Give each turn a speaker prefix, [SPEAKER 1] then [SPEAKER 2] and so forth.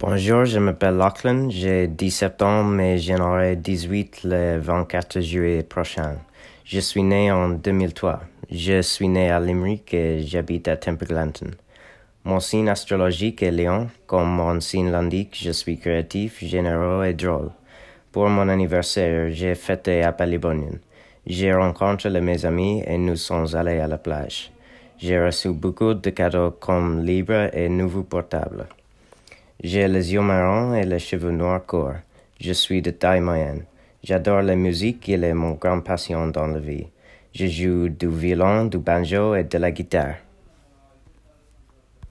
[SPEAKER 1] Bonjour, je m'appelle Lachlan, j'ai 17 ans, mais j'en aurai 18 le 24 juillet prochain. Je suis né en 2003. Je suis né à Limerick et j'habite à Temple Glanton. Mon signe astrologique est Lion. Comme mon signe l'indique, je suis créatif, généreux et drôle. Pour mon anniversaire, j'ai fêté à Palibonian. J'ai rencontré mes amis et nous sommes allés à la plage. J'ai reçu beaucoup de cadeaux comme livres et nouveaux portables. J'ai les yeux marrons et les cheveux noirs courts. Je suis de taille moyenne. J'adore la musique, elle est mon grande passion dans la vie. Je joue du violon, du banjo et de la guitare.